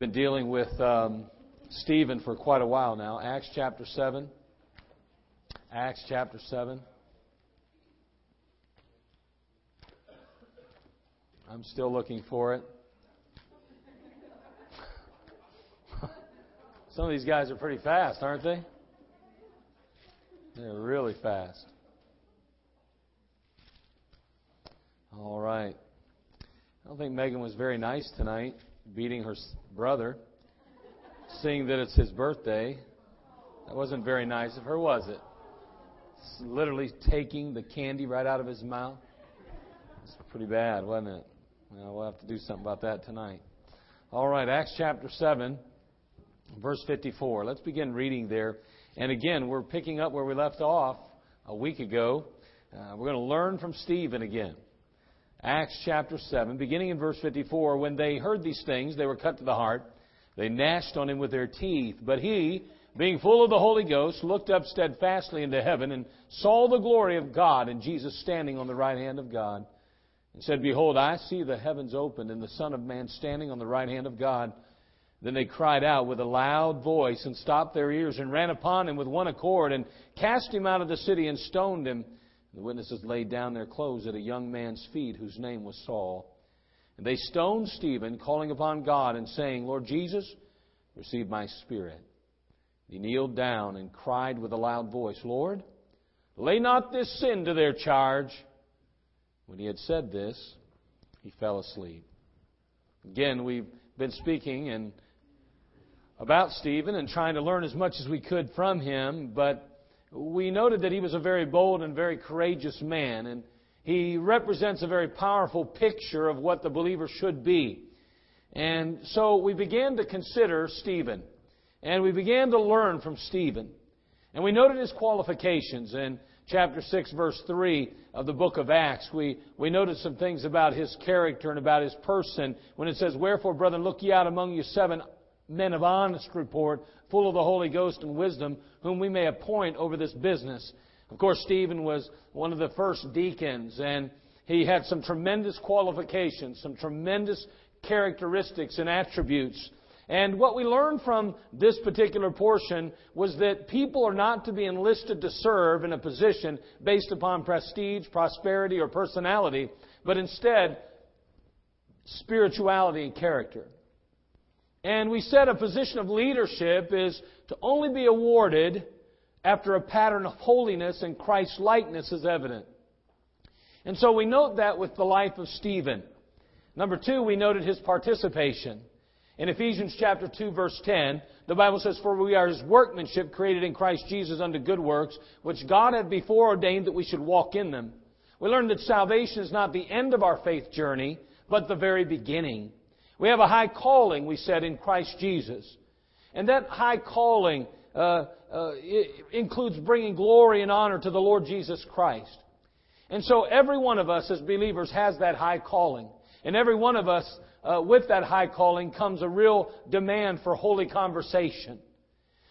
been dealing with um, Stephen for quite a while now. Acts chapter 7. Acts chapter 7. I'm still looking for it. Some of these guys are pretty fast, aren't they? They're really fast. All right. I don't think Megan was very nice tonight beating her brother, seeing that it's his birthday. That wasn't very nice of her, was it? It's literally taking the candy right out of his mouth. It's pretty bad, wasn't it? Well, we'll have to do something about that tonight. All right, Acts chapter 7, verse 54. Let's begin reading there. And again, we're picking up where we left off a week ago. Uh, we're going to learn from Stephen again. Acts chapter 7, beginning in verse 54. When they heard these things, they were cut to the heart. They gnashed on him with their teeth. But he, being full of the Holy Ghost, looked up steadfastly into heaven and saw the glory of God and Jesus standing on the right hand of God. And said, Behold, I see the heavens opened and the Son of Man standing on the right hand of God. Then they cried out with a loud voice and stopped their ears and ran upon him with one accord and cast him out of the city and stoned him. The witnesses laid down their clothes at a young man's feet whose name was Saul. And they stoned Stephen, calling upon God and saying, Lord Jesus, receive my spirit. He kneeled down and cried with a loud voice, Lord, lay not this sin to their charge. When he had said this, he fell asleep. Again, we've been speaking and about Stephen and trying to learn as much as we could from him, but we noted that he was a very bold and very courageous man, and he represents a very powerful picture of what the believer should be. And so we began to consider Stephen, and we began to learn from Stephen. And we noted his qualifications in chapter 6, verse 3 of the book of Acts. We, we noted some things about his character and about his person when it says, Wherefore, brethren, look ye out among you seven men of honest report, full of the Holy Ghost and wisdom, whom we may appoint over this business. Of course, Stephen was one of the first deacons, and he had some tremendous qualifications, some tremendous characteristics and attributes. And what we learned from this particular portion was that people are not to be enlisted to serve in a position based upon prestige, prosperity, or personality, but instead spirituality and character. And we said a position of leadership is to only be awarded after a pattern of holiness and Christ likeness is evident. And so we note that with the life of Stephen. Number two, we noted his participation. In Ephesians chapter 2 verse 10, the Bible says, For we are his workmanship created in Christ Jesus unto good works, which God had before ordained that we should walk in them. We learned that salvation is not the end of our faith journey, but the very beginning. We have a high calling, we said, in Christ Jesus. And that high calling uh, uh, includes bringing glory and honor to the Lord Jesus Christ. And so every one of us as believers has that high calling. And every one of us, uh, with that high calling, comes a real demand for holy conversation.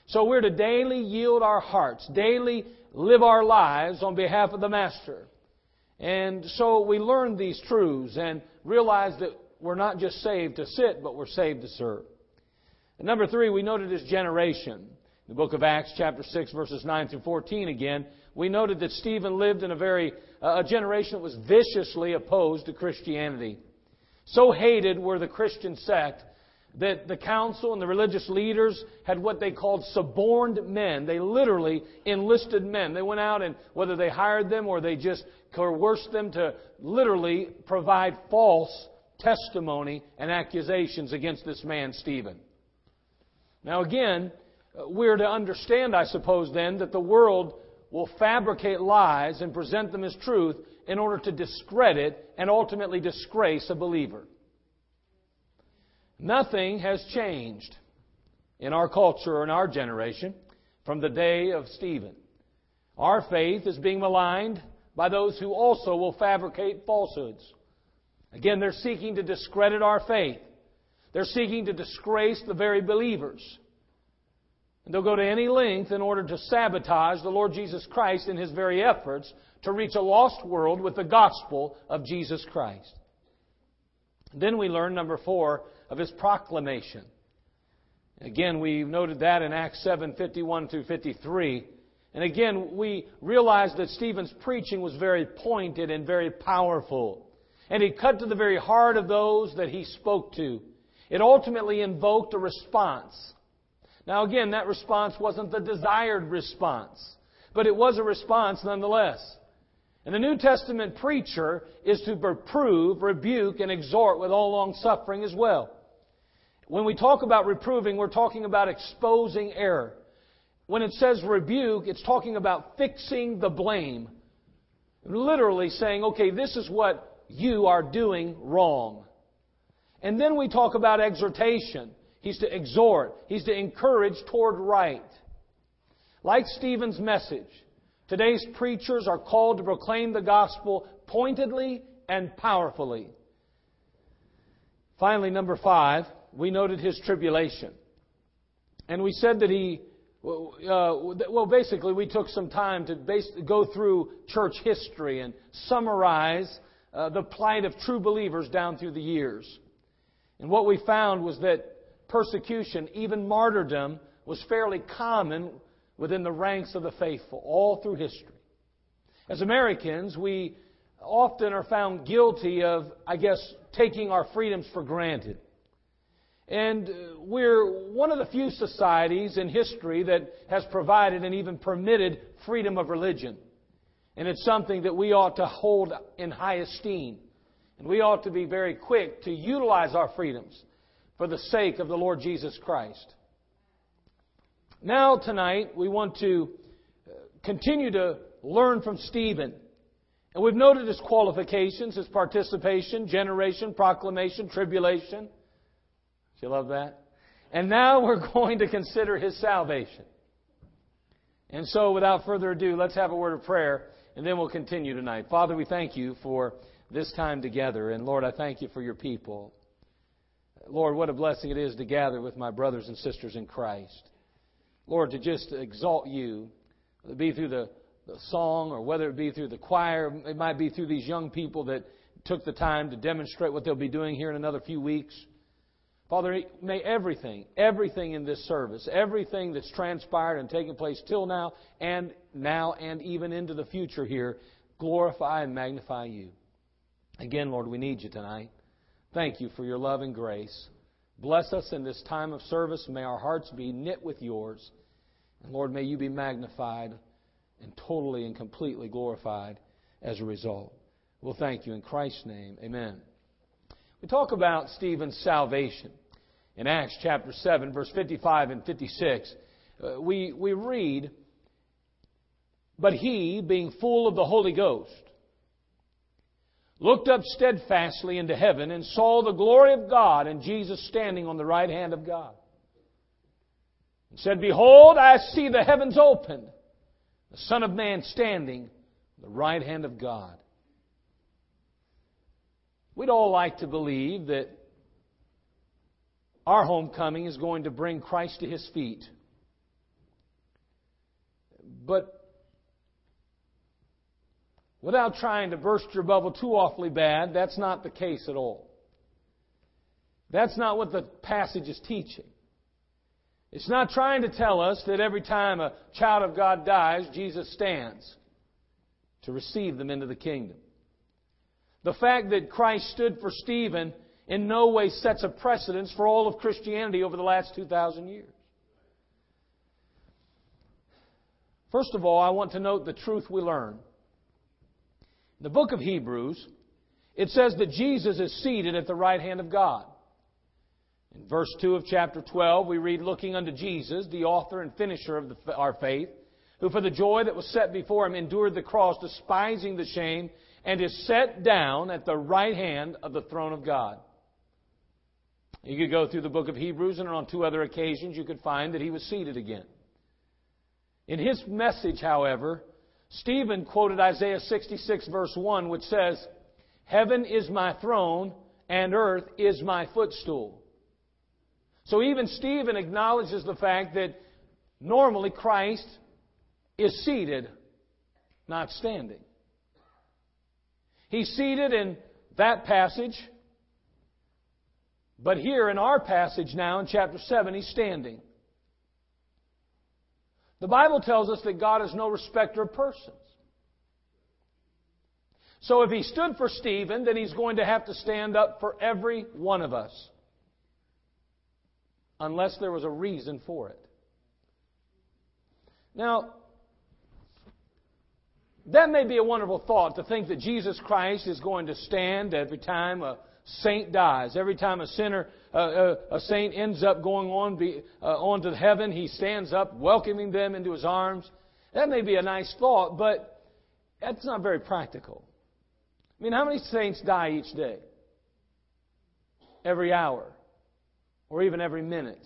So we're to daily yield our hearts, daily live our lives on behalf of the Master. And so we learn these truths and realize that we're not just saved to sit, but we're saved to serve. And number three, we noted his generation. In the book of Acts, chapter 6, verses 9 through 14 again, we noted that Stephen lived in a very, uh, a generation that was viciously opposed to Christianity. So hated were the Christian sect that the council and the religious leaders had what they called suborned men. They literally enlisted men. They went out and whether they hired them or they just coerced them to literally provide false testimony and accusations against this man, Stephen. Now, again, uh, we're to understand, I suppose, then, that the world will fabricate lies and present them as truth in order to discredit and ultimately disgrace a believer. Nothing has changed in our culture or in our generation from the day of Stephen. Our faith is being maligned by those who also will fabricate falsehoods. Again, they're seeking to discredit our faith. They're seeking to disgrace the very believers. And they'll go to any length in order to sabotage the Lord Jesus Christ in his very efforts to reach a lost world with the gospel of Jesus Christ. Then we learn, number four, of his proclamation. Again, we've noted that in Acts 7 51 through 53. And again, we realize that Stephen's preaching was very pointed and very powerful. And he cut to the very heart of those that he spoke to. It ultimately invoked a response. Now again, that response wasn't the desired response, but it was a response nonetheless. And the New Testament preacher is to reprove, rebuke, and exhort with all long suffering as well. When we talk about reproving, we're talking about exposing error. When it says rebuke, it's talking about fixing the blame. Literally saying, okay, this is what you are doing wrong. And then we talk about exhortation. He's to exhort. He's to encourage toward right. Like Stephen's message, today's preachers are called to proclaim the gospel pointedly and powerfully. Finally, number five, we noted his tribulation. And we said that he uh, well, basically, we took some time to base, go through church history and summarize uh, the plight of true believers down through the years. And what we found was that persecution, even martyrdom, was fairly common within the ranks of the faithful all through history. As Americans, we often are found guilty of, I guess, taking our freedoms for granted. And we're one of the few societies in history that has provided and even permitted freedom of religion. And it's something that we ought to hold in high esteem. And we ought to be very quick to utilize our freedoms for the sake of the Lord Jesus Christ. Now, tonight, we want to uh, continue to learn from Stephen. And we've noted his qualifications, his participation, generation, proclamation, tribulation. Do you love that? And now we're going to consider his salvation. And so, without further ado, let's have a word of prayer, and then we'll continue tonight. Father, we thank you for this time together. And Lord, I thank you for your people. Lord, what a blessing it is to gather with my brothers and sisters in Christ. Lord, to just exalt you, whether it be through the, the song or whether it be through the choir, it might be through these young people that took the time to demonstrate what they'll be doing here in another few weeks. Father, may everything, everything in this service, everything that's transpired and taken place till now and now and even into the future here, glorify and magnify you. Again, Lord, we need you tonight. Thank you for your love and grace. Bless us in this time of service. May our hearts be knit with yours. And Lord, may you be magnified and totally and completely glorified as a result. We'll thank you in Christ's name. Amen. We talk about Stephen's salvation in Acts chapter 7, verse 55 and 56. Uh, we, we read, But he, being full of the Holy Ghost, looked up steadfastly into heaven and saw the glory of God and Jesus standing on the right hand of God. And said, Behold, I see the heavens opened, the Son of Man standing on the right hand of God. We'd all like to believe that our homecoming is going to bring Christ to his feet. But without trying to burst your bubble too awfully bad, that's not the case at all. That's not what the passage is teaching. It's not trying to tell us that every time a child of God dies, Jesus stands to receive them into the kingdom. The fact that Christ stood for Stephen in no way sets a precedence for all of Christianity over the last 2,000 years. First of all, I want to note the truth we learn. In the book of Hebrews, it says that Jesus is seated at the right hand of God. In verse 2 of chapter 12, we read, Looking unto Jesus, the author and finisher of the, our faith, who for the joy that was set before him endured the cross, despising the shame, and is set down at the right hand of the throne of God. You could go through the book of Hebrews, and on two other occasions you could find that he was seated again. In his message, however, Stephen quoted Isaiah 66, verse 1, which says, Heaven is my throne, and earth is my footstool. So even Stephen acknowledges the fact that normally Christ is seated, not standing. He's seated in that passage But here in our passage now in chapter 7, he's standing. The Bible tells us that God is no respecter of persons. So if he stood for Stephen, then he's going to have to stand up for every one of us. Unless there was a reason for it. Now, that may be a wonderful thought to think that Jesus Christ is going to stand every time a saint dies. Every time a sinner, uh, uh, a saint ends up going on be, uh, on to heaven, he stands up, welcoming them into his arms. That may be a nice thought, but that's not very practical. I mean, how many saints die each day? Every hour, or even every minute.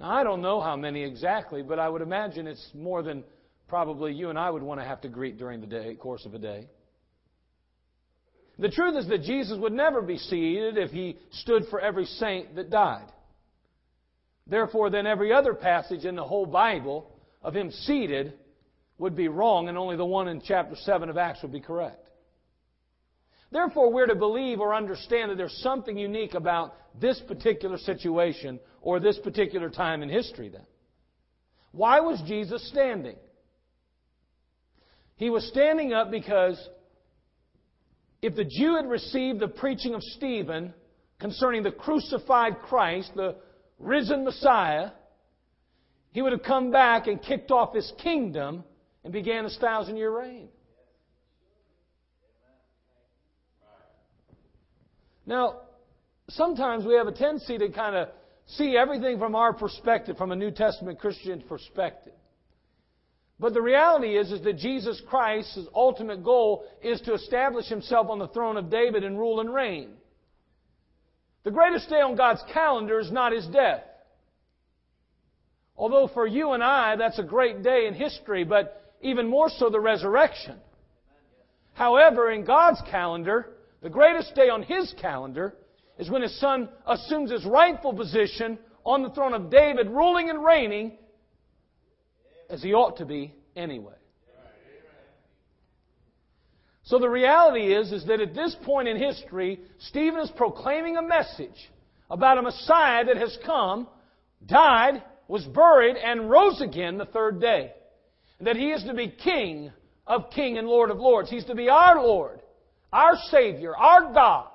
Now, I don't know how many exactly, but I would imagine it's more than probably you and I would want to have to greet during the day, course of a day. The truth is that Jesus would never be seated if he stood for every saint that died. Therefore, then every other passage in the whole Bible of him seated would be wrong, and only the one in chapter 7 of Acts would be correct. Therefore, we're to believe or understand that there's something unique about this particular situation or this particular time in history then. Why was Jesus standing? He was standing up because if the Jew had received the preaching of Stephen concerning the crucified Christ, the risen Messiah, he would have come back and kicked off his kingdom and began his thousand year reign. Now, sometimes we have a tendency to kind of see everything from our perspective, from a New Testament Christian perspective. But the reality is, is that Jesus Christ's ultimate goal is to establish himself on the throne of David and rule and reign. The greatest day on God's calendar is not his death. Although for you and I, that's a great day in history, but even more so the resurrection. However, in God's calendar, the greatest day on his calendar is when his son assumes his rightful position on the throne of David, ruling and reigning as he ought to be anyway. So the reality is, is that at this point in history, Stephen is proclaiming a message about a Messiah that has come, died, was buried, and rose again the third day. That he is to be King of King and Lord of Lords. He's to be our Lord, our Savior, our God.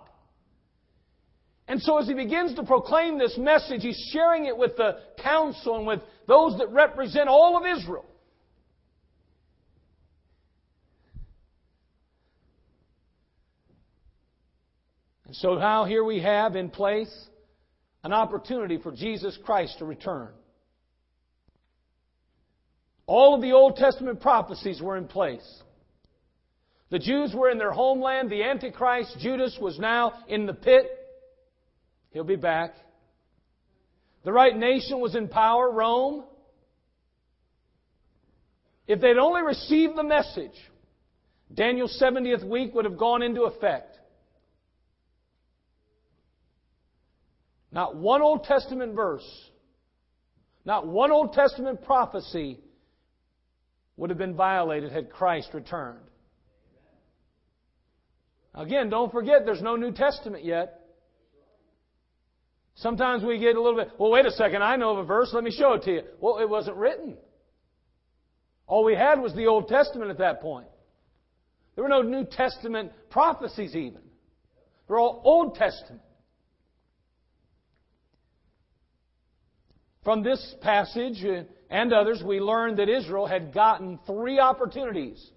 And so as he begins to proclaim this message, he's sharing it with the council and with those that represent all of Israel. And so now here we have in place an opportunity for Jesus Christ to return. All of the Old Testament prophecies were in place. The Jews were in their homeland. The Antichrist, Judas, was now in the pit. He'll be back. The right nation was in power, Rome. If they'd only received the message, Daniel's 70th week would have gone into effect. Not one Old Testament verse, not one Old Testament prophecy would have been violated had Christ returned. Again, don't forget there's no New Testament yet. Sometimes we get a little bit, well, wait a second, I know of a verse, let me show it to you. Well, it wasn't written. All we had was the Old Testament at that point. There were no New Testament prophecies even. They're all Old Testament. From this passage uh, and others, we learn that Israel had gotten three opportunities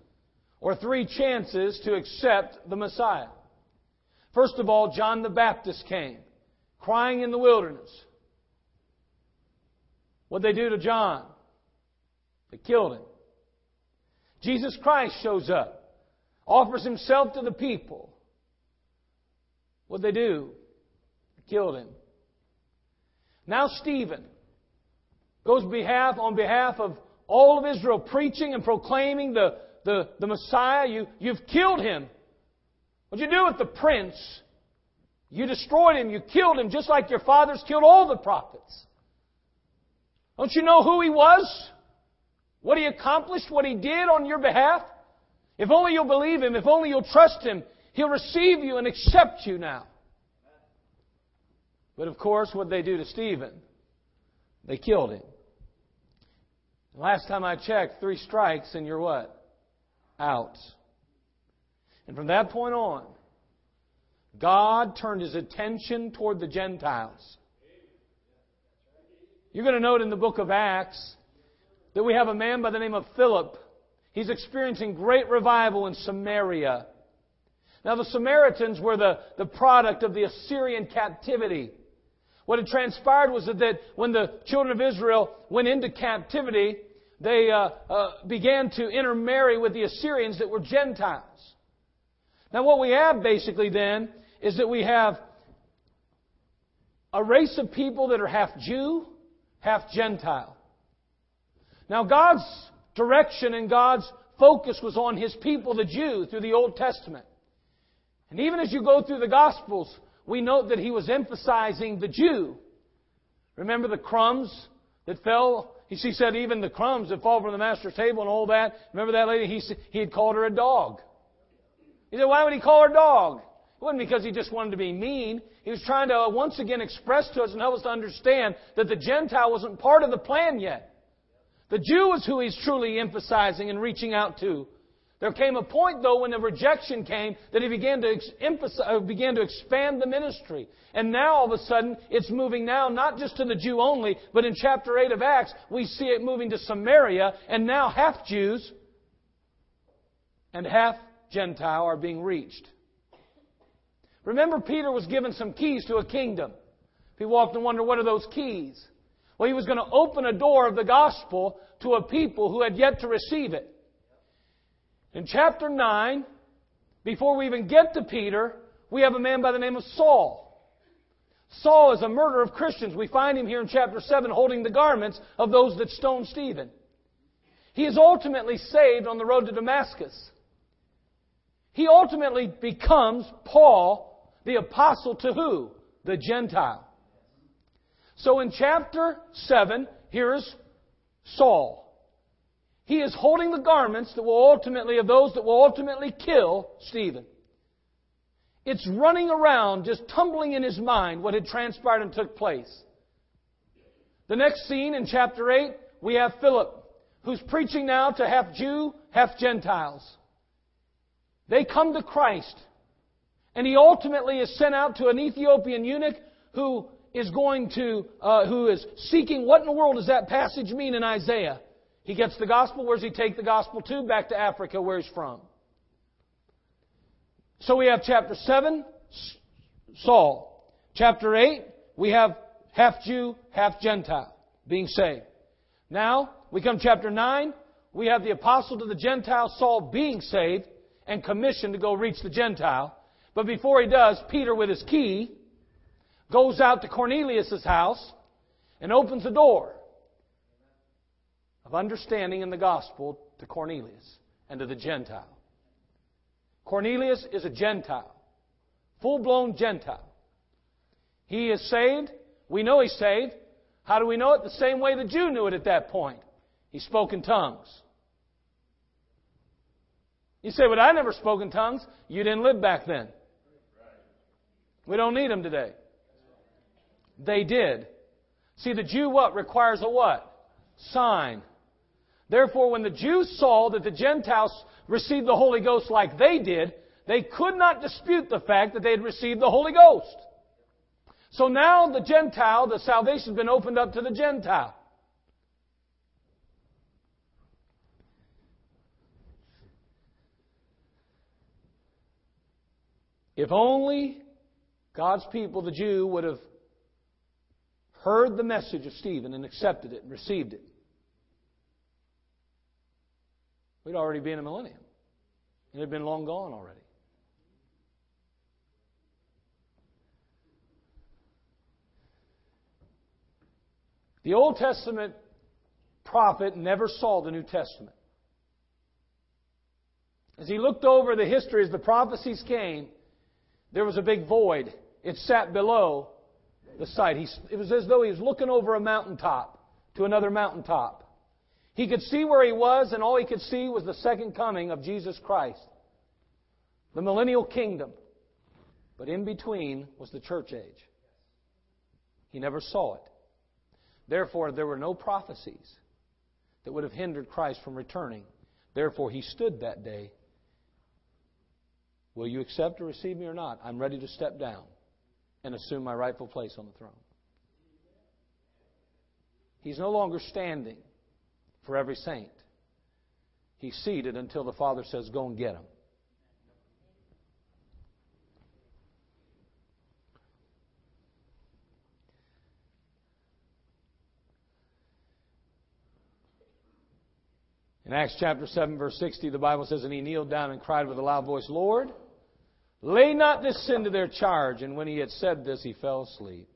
or three chances to accept the Messiah. First of all, John the Baptist came crying in the wilderness. What'd they do to John? They killed him. Jesus Christ shows up, offers himself to the people. What'd they do? They killed him. Now Stephen goes behalf on behalf of all of Israel, preaching and proclaiming the, the, the Messiah. You, you've killed him. What'd you do with the prince you destroyed him. You killed him just like your fathers killed all the prophets. Don't you know who he was? What he accomplished? What he did on your behalf? If only you'll believe him, if only you'll trust him, he'll receive you and accept you now. But of course, what they do to Stephen? They killed him. Last time I checked, three strikes and you're what? Out. And from that point on, God turned his attention toward the Gentiles. You're going to note in the book of Acts that we have a man by the name of Philip. He's experiencing great revival in Samaria. Now, the Samaritans were the, the product of the Assyrian captivity. What had transpired was that, when the children of Israel went into captivity, they uh, uh, began to intermarry with the Assyrians that were Gentiles. Now, what we have basically then is that we have a race of people that are half Jew, half Gentile. Now, God's direction and God's focus was on His people, the Jew, through the Old Testament. And even as you go through the Gospels, we note that He was emphasizing the Jew. Remember the crumbs that fell? He said, even the crumbs that fall from the master's table and all that. Remember that lady? He, he had called her a dog. He said, why would he call her a dog? It wasn't because he just wanted to be mean. He was trying to uh, once again express to us and help us to understand that the Gentile wasn't part of the plan yet. The Jew is who he's truly emphasizing and reaching out to. There came a point, though, when the rejection came that he began to emphasize, uh, began to expand the ministry. And now, all of a sudden, it's moving now not just to the Jew only, but in chapter 8 of Acts, we see it moving to Samaria, and now half Jews and half Gentile are being reached. Remember, Peter was given some keys to a kingdom. People often wonder, what are those keys? Well, he was going to open a door of the gospel to a people who had yet to receive it. In chapter 9, before we even get to Peter, we have a man by the name of Saul. Saul is a murderer of Christians. We find him here in chapter 7 holding the garments of those that stoned Stephen. He is ultimately saved on the road to Damascus. He ultimately becomes Paul, the apostle to who? The Gentile. So in chapter 7, here's Saul. He is holding the garments that will ultimately, of those that will ultimately kill Stephen. It's running around, just tumbling in his mind what had transpired and took place. The next scene in chapter 8, we have Philip, who's preaching now to half Jew, half Gentiles. They come to Christ. And he ultimately is sent out to an Ethiopian eunuch who is going to, uh, who is seeking, what in the world does that passage mean in Isaiah? He gets the gospel. Where does he take the gospel to? Back to Africa, where he's from. So we have chapter 7, Saul. Chapter 8, we have half Jew, half Gentile being saved. Now, we come chapter 9, we have the apostle to the Gentile, Saul, being saved and commissioned to go reach the Gentile. But before he does, Peter, with his key, goes out to Cornelius' house and opens the door of understanding in the gospel to Cornelius and to the Gentile. Cornelius is a Gentile, full blown Gentile. He is saved. We know he's saved. How do we know it? The same way the Jew knew it at that point. He spoke in tongues. You say, but I never spoke in tongues. You didn't live back then. We don't need them today. They did. See, the Jew what? Requires a what? Sign. Therefore, when the Jews saw that the Gentiles received the Holy Ghost like they did, they could not dispute the fact that they had received the Holy Ghost. So now the Gentile, the salvation has been opened up to the Gentile. If only God's people, the Jew, would have heard the message of Stephen and accepted it and received it. We'd already be in a millennium. It had been long gone already. The Old Testament prophet never saw the New Testament. As he looked over the history as the prophecies came, there was a big void. It sat below the sight. He, it was as though he was looking over a mountaintop to another mountaintop. He could see where he was, and all he could see was the second coming of Jesus Christ, the millennial kingdom. But in between was the church age. He never saw it. Therefore, there were no prophecies that would have hindered Christ from returning. Therefore, he stood that day. Will you accept or receive me or not? I'm ready to step down and assume my rightful place on the throne. He's no longer standing for every saint. He's seated until the Father says, Go and get him. In Acts chapter 7, verse 60, the Bible says, And he kneeled down and cried with a loud voice, Lord, lay not this sin to their charge. And when he had said this, he fell asleep.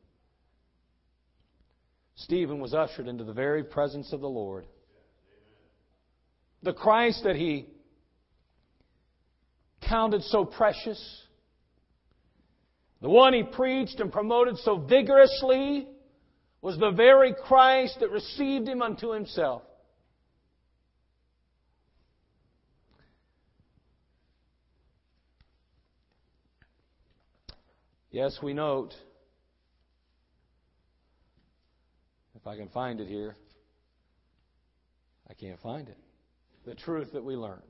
Stephen was ushered into the very presence of the Lord. The Christ that he counted so precious, the one he preached and promoted so vigorously, was the very Christ that received him unto himself. Yes, we note, if I can find it here, I can't find it, the truth that we learn.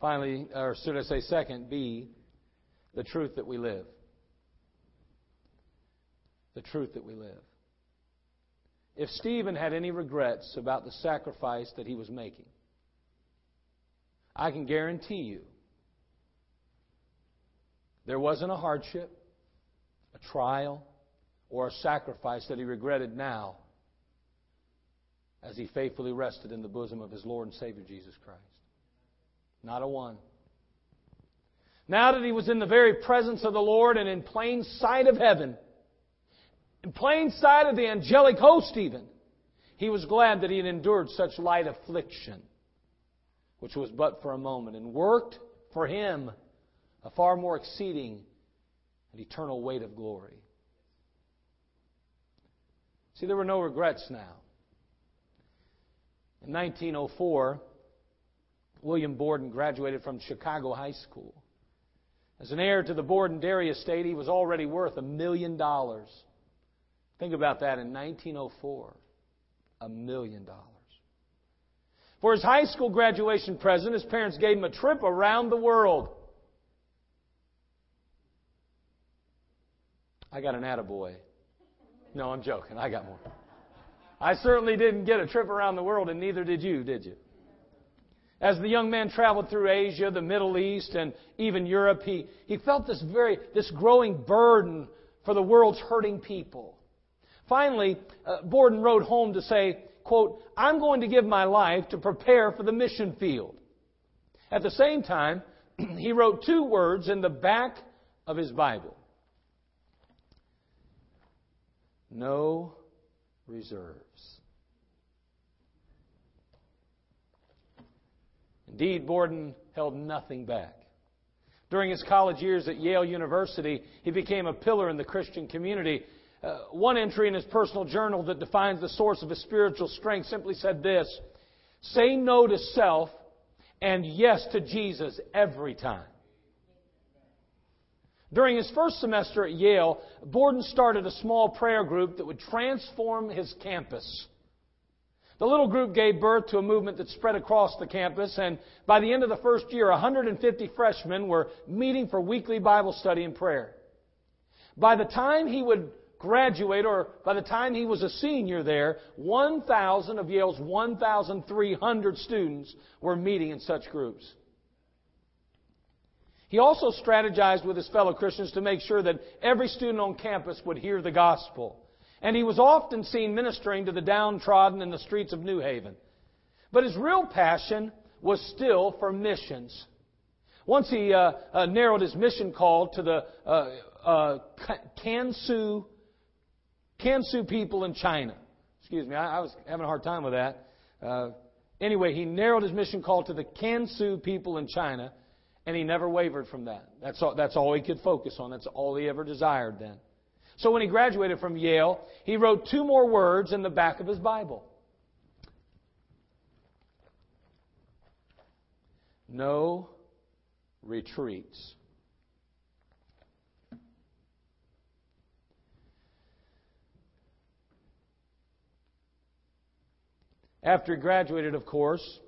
Finally, or should I say second, B, the truth that we live. The truth that we live. If Stephen had any regrets about the sacrifice that he was making, I can guarantee you there wasn't a hardship, a trial, or a sacrifice that he regretted now as he faithfully rested in the bosom of his Lord and Savior Jesus Christ. Not a one. Now that he was in the very presence of the Lord and in plain sight of heaven, in plain sight of the angelic host even, he was glad that he had endured such light affliction, which was but for a moment, and worked for him a far more exceeding and eternal weight of glory. See, there were no regrets now. In 1904, William Borden graduated from Chicago High School. As an heir to the Borden Dairy Estate, he was already worth a million dollars. Think about that in 1904. A million dollars. For his high school graduation present, his parents gave him a trip around the world. I got an attaboy. No, I'm joking. I got more. I certainly didn't get a trip around the world, and neither did you, did you? As the young man traveled through Asia, the Middle East, and even Europe, he, he felt this very, this growing burden for the world's hurting people. Finally, uh, Borden wrote home to say, quote, I'm going to give my life to prepare for the mission field. At the same time, he wrote two words in the back of his Bible. No reserves. Indeed, Borden held nothing back. During his college years at Yale University, he became a pillar in the Christian community. Uh, one entry in his personal journal that defines the source of his spiritual strength simply said this Say no to self and yes to Jesus every time. During his first semester at Yale, Borden started a small prayer group that would transform his campus. The little group gave birth to a movement that spread across the campus, and by the end of the first year, 150 freshmen were meeting for weekly Bible study and prayer. By the time he would graduate, or by the time he was a senior there, 1,000 of Yale's 1,300 students were meeting in such groups. He also strategized with his fellow Christians to make sure that every student on campus would hear the gospel. And he was often seen ministering to the downtrodden in the streets of New Haven. But his real passion was still for missions. Once he uh, uh, narrowed his mission call to the uh, uh Kansu, Kansu people in China. Excuse me, I, I, was having a hard time with that. Uh, anyway, he narrowed his mission call to the Kansu people in China and he never wavered from that. That's all, that's all he could focus on. That's all he ever desired then. So when he graduated from Yale, he wrote two more words in the back of his Bible. No retreats. After he graduated, of course,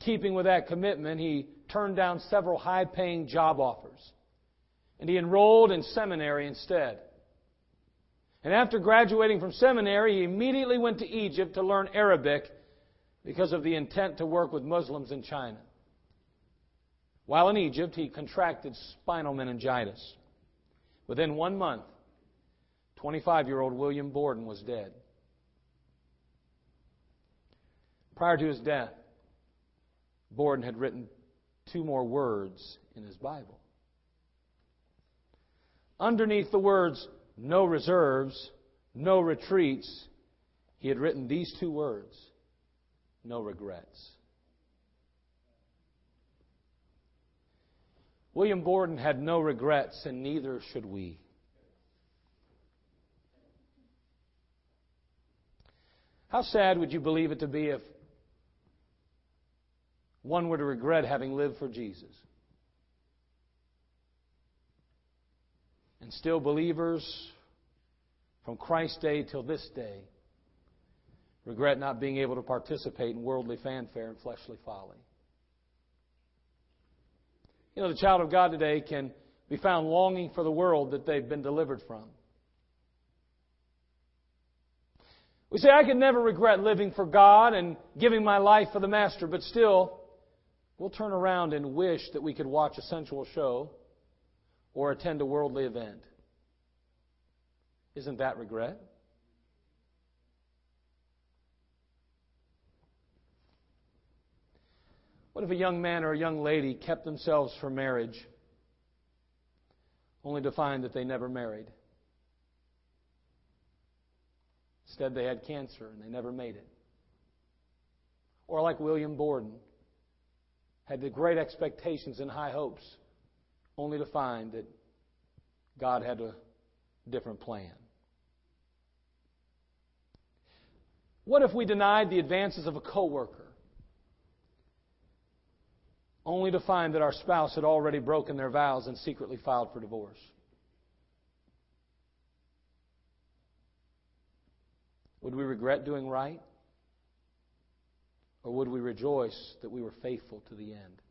keeping with that commitment, he turned down several high paying job offers. And he enrolled in seminary instead. And after graduating from seminary, he immediately went to Egypt to learn Arabic because of the intent to work with Muslims in China. While in Egypt, he contracted spinal meningitis. Within one month, 25 year old William Borden was dead. Prior to his death, Borden had written two more words in his Bible. Underneath the words, no reserves, no retreats, he had written these two words no regrets. William Borden had no regrets, and neither should we. How sad would you believe it to be if one were to regret having lived for Jesus? And still, believers from Christ's day till this day regret not being able to participate in worldly fanfare and fleshly folly. You know, the child of God today can be found longing for the world that they've been delivered from. We say, I can never regret living for God and giving my life for the Master, but still, we'll turn around and wish that we could watch a sensual show or attend a worldly event. Isn't that regret? What if a young man or a young lady kept themselves for marriage only to find that they never married? Instead, they had cancer and they never made it. Or like William Borden, had the great expectations and high hopes, only to find that God had a different plan. What if we denied the advances of a coworker, only to find that our spouse had already broken their vows and secretly filed for divorce? Would we regret doing right? Or would we rejoice that we were faithful to the end?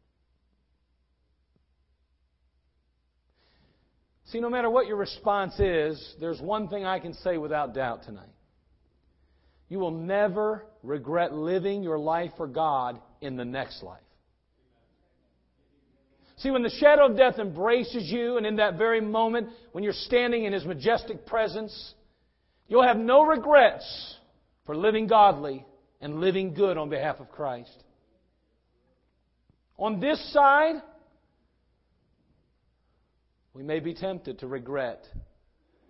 See, no matter what your response is, there's one thing I can say without doubt tonight. You will never regret living your life for God in the next life. See, when the shadow of death embraces you, and in that very moment, when you're standing in His majestic presence, You'll have no regrets for living godly and living good on behalf of Christ. On this side, we may be tempted to regret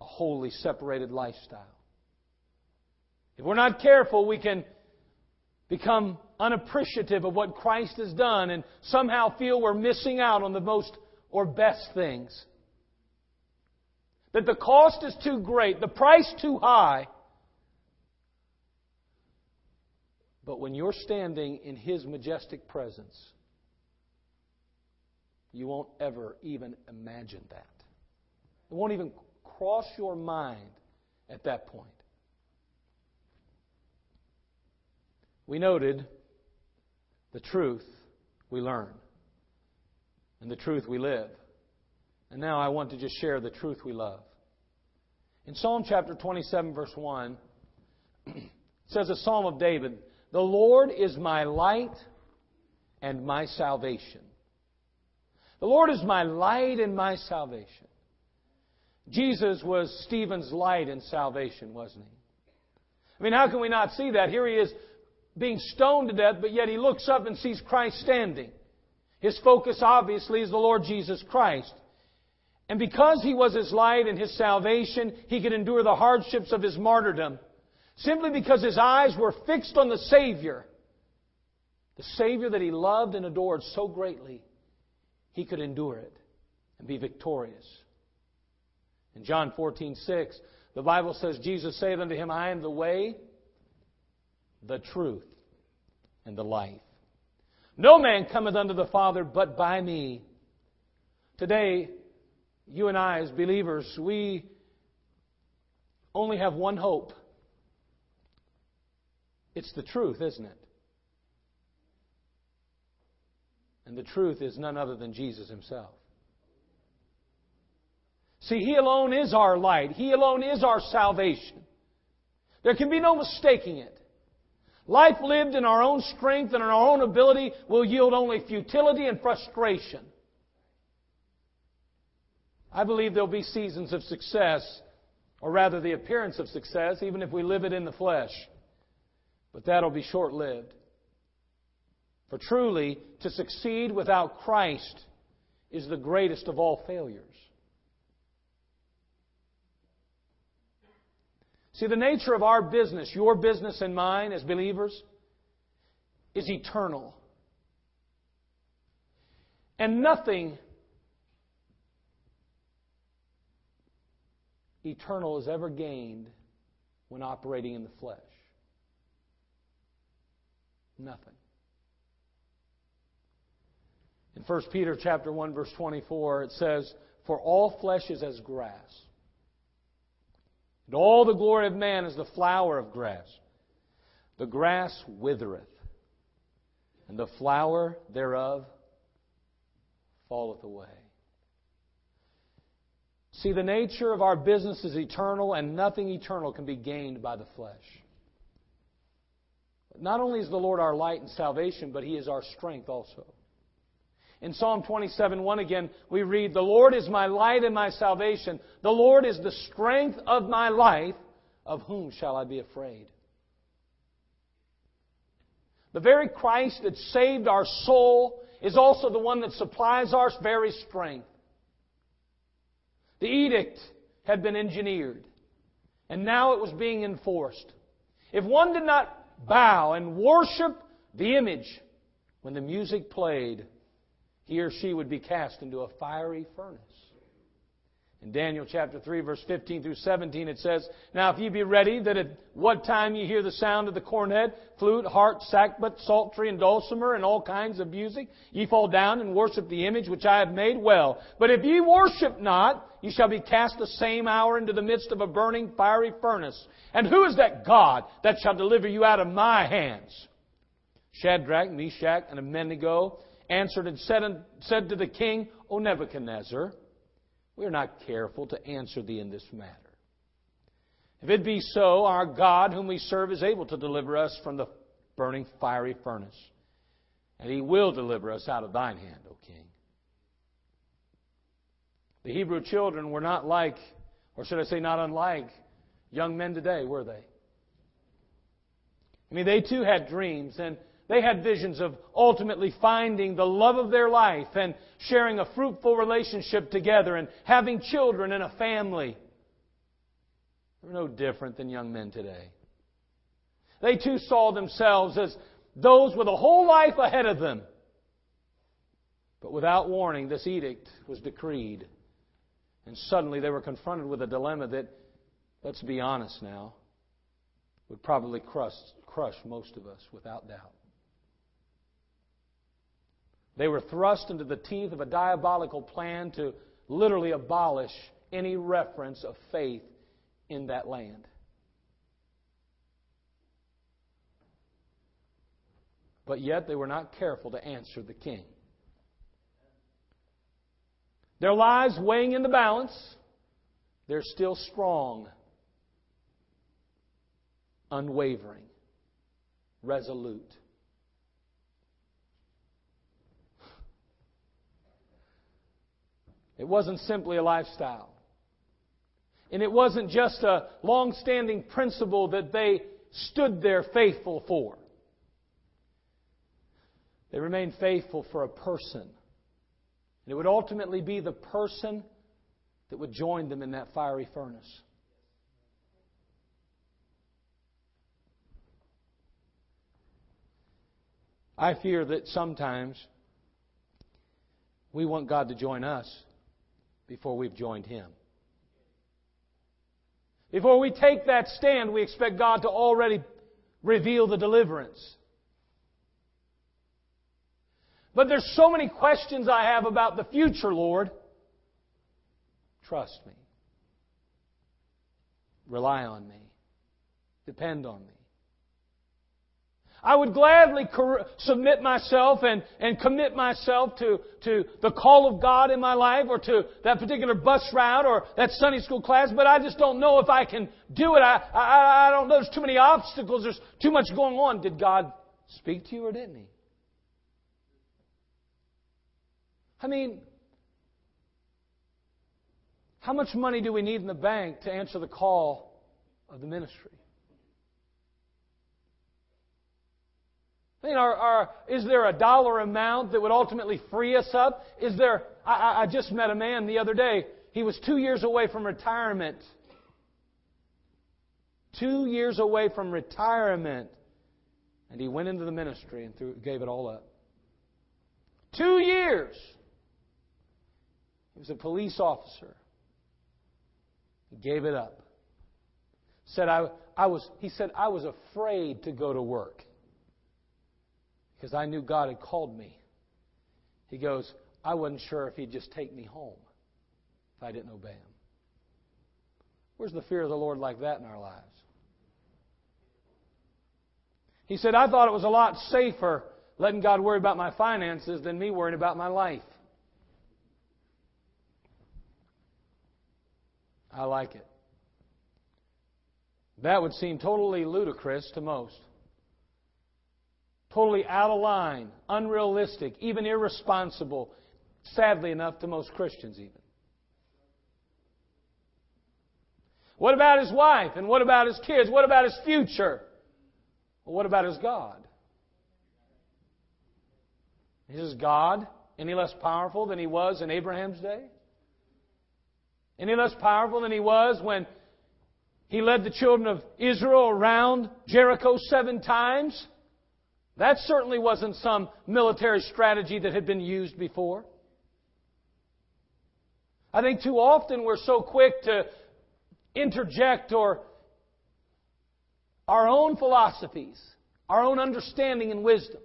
a wholly separated lifestyle. If we're not careful, we can become unappreciative of what Christ has done and somehow feel we're missing out on the most or best things. That the cost is too great, the price too high. But when you're standing in His majestic presence, you won't ever even imagine that. It won't even cross your mind at that point. We noted the truth we learn and the truth we live. And now I want to just share the truth we love. In Psalm chapter 27, verse 1, it says a psalm of David The Lord is my light and my salvation. The Lord is my light and my salvation. Jesus was Stephen's light and salvation, wasn't he? I mean, how can we not see that? Here he is being stoned to death, but yet he looks up and sees Christ standing. His focus, obviously, is the Lord Jesus Christ. And because he was his light and his salvation, he could endure the hardships of his martyrdom. Simply because his eyes were fixed on the Savior. The Savior that he loved and adored so greatly, he could endure it and be victorious. In John 14, 6, the Bible says, Jesus saith unto him, I am the way, the truth, and the life. No man cometh unto the Father but by me. Today, you and I, as believers, we only have one hope. It's the truth, isn't it? And the truth is none other than Jesus Himself. See, He alone is our light. He alone is our salvation. There can be no mistaking it. Life lived in our own strength and in our own ability will yield only futility and frustration. I believe there'll be seasons of success, or rather the appearance of success, even if we live it in the flesh. But that'll be short lived. For truly, to succeed without Christ is the greatest of all failures. See, the nature of our business, your business and mine as believers, is eternal. And nothing eternal is ever gained when operating in the flesh. Nothing. In 1 Peter chapter 1 verse 24 it says, "For all flesh is as grass, and all the glory of man is the flower of grass. The grass withereth, and the flower thereof falleth away. See, the nature of our business is eternal, and nothing eternal can be gained by the flesh. Not only is the Lord our light and salvation, but He is our strength also. In Psalm 27 1 again, we read, The Lord is my light and my salvation. The Lord is the strength of my life. Of whom shall I be afraid? The very Christ that saved our soul is also the one that supplies our very strength. The edict had been engineered, and now it was being enforced. If one did not bow and worship the image when the music played, he or she would be cast into a fiery furnace. In Daniel chapter 3, verse 15 through 17, it says, Now if ye be ready, that at what time ye hear the sound of the cornet, flute, harp, sackbut, psaltery, and dulcimer, and all kinds of music, ye fall down and worship the image which I have made well. But if ye worship not, ye shall be cast the same hour into the midst of a burning fiery furnace. And who is that God that shall deliver you out of my hands? Shadrach, Meshach, and Abednego answered and said, said to the king, O Nebuchadnezzar, we are not careful to answer thee in this matter. If it be so, our God, whom we serve, is able to deliver us from the burning fiery furnace. And he will deliver us out of thine hand, O king. The Hebrew children were not like, or should I say, not unlike young men today, were they? I mean, they too had dreams, and they had visions of ultimately finding the love of their life and sharing a fruitful relationship together and having children and a family. They're no different than young men today. They too saw themselves as those with a whole life ahead of them. But without warning, this edict was decreed. And suddenly they were confronted with a dilemma that, let's be honest now, would probably crush, crush most of us without doubt. They were thrust into the teeth of a diabolical plan to literally abolish any reference of faith in that land. But yet they were not careful to answer the king. Their lives weighing in the balance, they're still strong, unwavering, resolute. It wasn't simply a lifestyle. And it wasn't just a long standing principle that they stood there faithful for. They remained faithful for a person. And it would ultimately be the person that would join them in that fiery furnace. I fear that sometimes we want God to join us before we've joined Him. Before we take that stand, we expect God to already reveal the deliverance. But there's so many questions I have about the future, Lord. Trust me. Rely on me. Depend on me. I would gladly submit myself and, and commit myself to, to the call of God in my life or to that particular bus route or that Sunday school class, but I just don't know if I can do it. I, I, I don't know. There's too many obstacles. There's too much going on. Did God speak to you or didn't He? I mean, how much money do we need in the bank to answer the call of the ministry? I mean, are, are, is there a dollar amount that would ultimately free us up? Is there? I, I just met a man the other day. He was two years away from retirement. Two years away from retirement. And he went into the ministry and threw, gave it all up. Two years. He was a police officer. He gave it up. Said I, I was, he said, I was afraid to go to work because I knew God had called me. He goes, I wasn't sure if He'd just take me home if I didn't obey Him. Where's the fear of the Lord like that in our lives? He said, I thought it was a lot safer letting God worry about my finances than me worrying about my life. I like it. That would seem totally ludicrous to most. Totally out of line, unrealistic, even irresponsible, sadly enough, to most Christians, even. What about his wife? And what about his kids? What about his future? Well, what about his God? Is his God any less powerful than he was in Abraham's day? Any less powerful than he was when he led the children of Israel around Jericho seven times? That certainly wasn't some military strategy that had been used before. I think too often we're so quick to interject or our own philosophies, our own understanding and wisdom.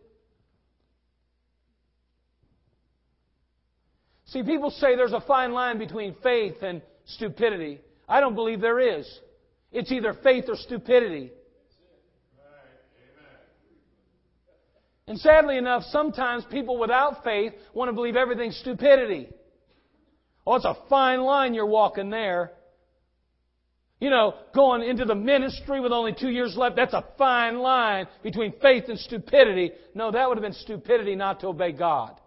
See, people say there's a fine line between faith and stupidity. I don't believe there is. It's either faith or stupidity. And sadly enough, sometimes people without faith want to believe everything's stupidity. Oh, it's a fine line you're walking there. You know, going into the ministry with only two years left, that's a fine line between faith and stupidity. No, that would have been stupidity not to obey God.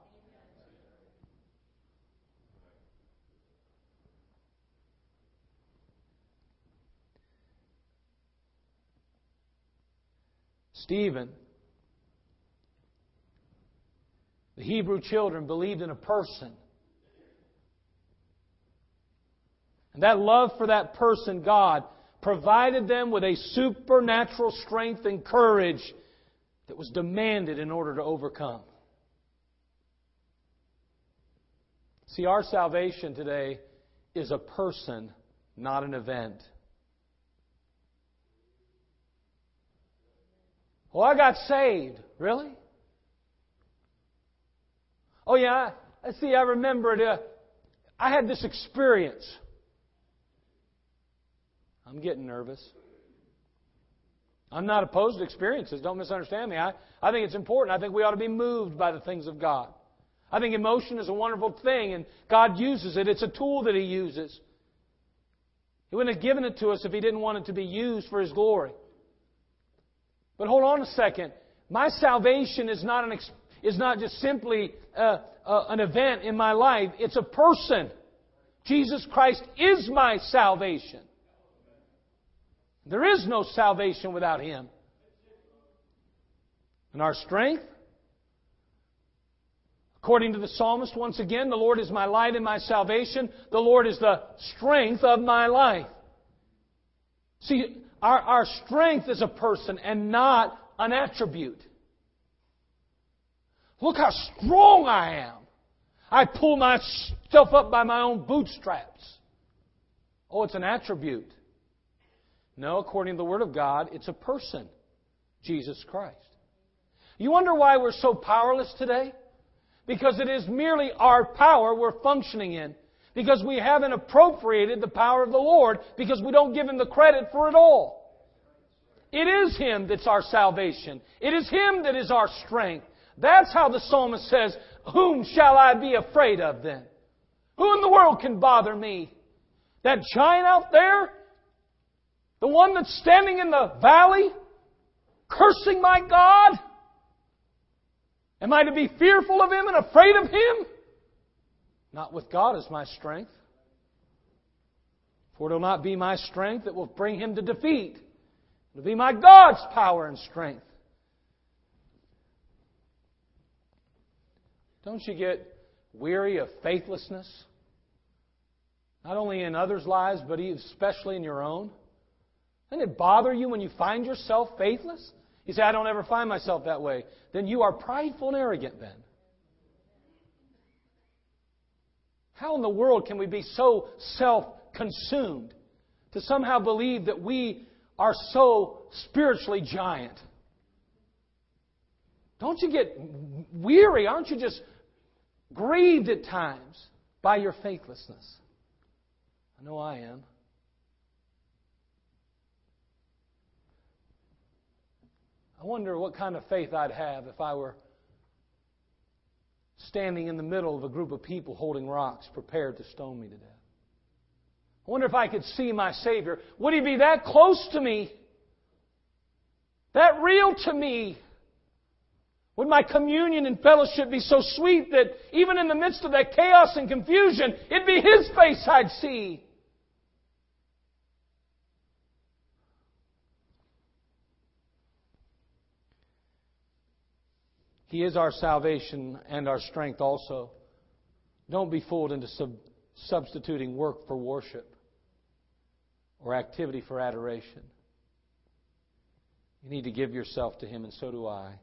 Stephen The Hebrew children believed in a person. And that love for that person, God, provided them with a supernatural strength and courage that was demanded in order to overcome. See, our salvation today is a person, not an event. Well, I got saved. Really? Oh, yeah, I see, I remembered. Uh, I had this experience. I'm getting nervous. I'm not opposed to experiences. Don't misunderstand me. I, I think it's important. I think we ought to be moved by the things of God. I think emotion is a wonderful thing, and God uses it. It's a tool that He uses. He wouldn't have given it to us if He didn't want it to be used for His glory. But hold on a second. My salvation is not an, is not just simply uh, uh, an event in my life, it's a person. Jesus Christ is my salvation. There is no salvation without Him. And our strength, according to the psalmist, once again, the Lord is my light and my salvation. The Lord is the strength of my life. See, our, our strength is a person and not an attribute. Look how strong I am. I pull myself up by my own bootstraps. Oh, it's an attribute. No, according to the Word of God, it's a person Jesus Christ. You wonder why we're so powerless today? Because it is merely our power we're functioning in. Because we haven't appropriated the power of the Lord because we don't give Him the credit for it all. It is Him that's our salvation. It is Him that is our strength. That's how the psalmist says, Whom shall I be afraid of then? Who in the world can bother me? That giant out there? The one that's standing in the valley? Cursing my God? Am I to be fearful of him and afraid of him? Not with God as my strength. For it will not be my strength that will bring him to defeat. It will be my God's power and strength. Don't you get weary of faithlessness? Not only in others' lives, but especially in your own? Doesn't it bother you when you find yourself faithless? You say, I don't ever find myself that way. Then you are prideful and arrogant then. How in the world can we be so self consumed to somehow believe that we are so spiritually giant? Don't you get weary? Aren't you just grieved at times by your faithlessness? I know I am. I wonder what kind of faith I'd have if I were standing in the middle of a group of people holding rocks prepared to stone me to death. I wonder if I could see my Savior. Would He be that close to me? That real to me? Would my communion and fellowship be so sweet that even in the midst of that chaos and confusion, it'd be His face I'd see? He is our salvation and our strength also. Don't be fooled into sub- substituting work for worship or activity for adoration. You need to give yourself to Him, and so do I.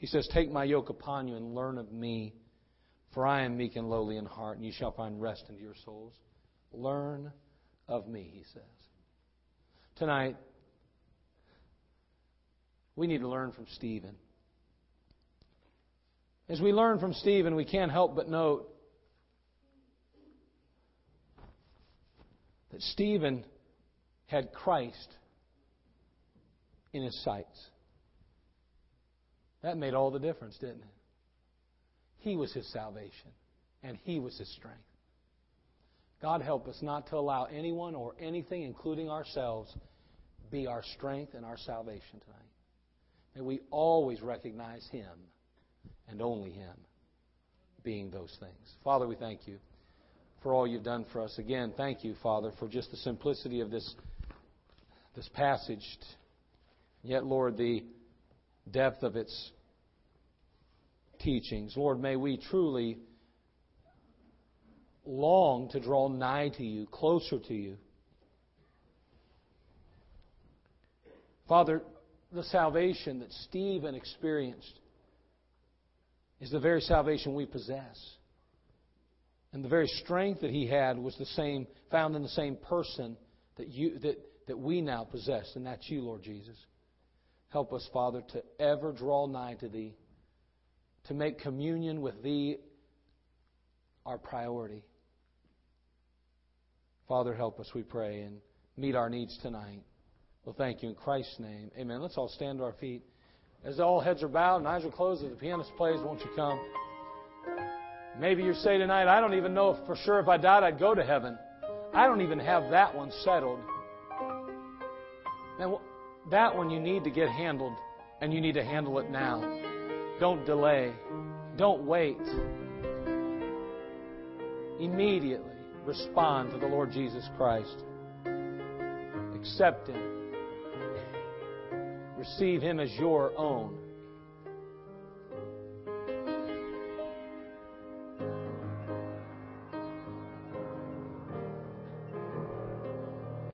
He says, Take my yoke upon you and learn of me, for I am meek and lowly in heart, and you shall find rest into your souls. Learn of me, he says. Tonight, we need to learn from Stephen. As we learn from Stephen, we can't help but note that Stephen had Christ in his sights. That made all the difference, didn't it? He was his salvation, and he was his strength. God help us not to allow anyone or anything, including ourselves, be our strength and our salvation tonight. May we always recognize Him and only Him being those things. Father, we thank you for all you've done for us. Again, thank you, Father, for just the simplicity of this, this passage. Yet, Lord, the depth of its teachings. Lord, may we truly long to draw nigh to you, closer to you. Father, the salvation that Stephen experienced is the very salvation we possess. And the very strength that he had was the same, found in the same person that, you, that, that we now possess, and that's you, Lord Jesus. Help us, Father, to ever draw nigh to Thee, to make communion with Thee our priority. Father, help us, we pray, and meet our needs tonight. Well, thank you in Christ's name. Amen. Let's all stand to our feet. As all heads are bowed and eyes are closed, as the pianist plays, won't you come? Maybe you say tonight, I don't even know for sure if I died I'd go to heaven. I don't even have that one settled. Now, that one you need to get handled, and you need to handle it now. Don't delay. Don't wait. Immediately respond to the Lord Jesus Christ. Accept Him. Receive Him as your own.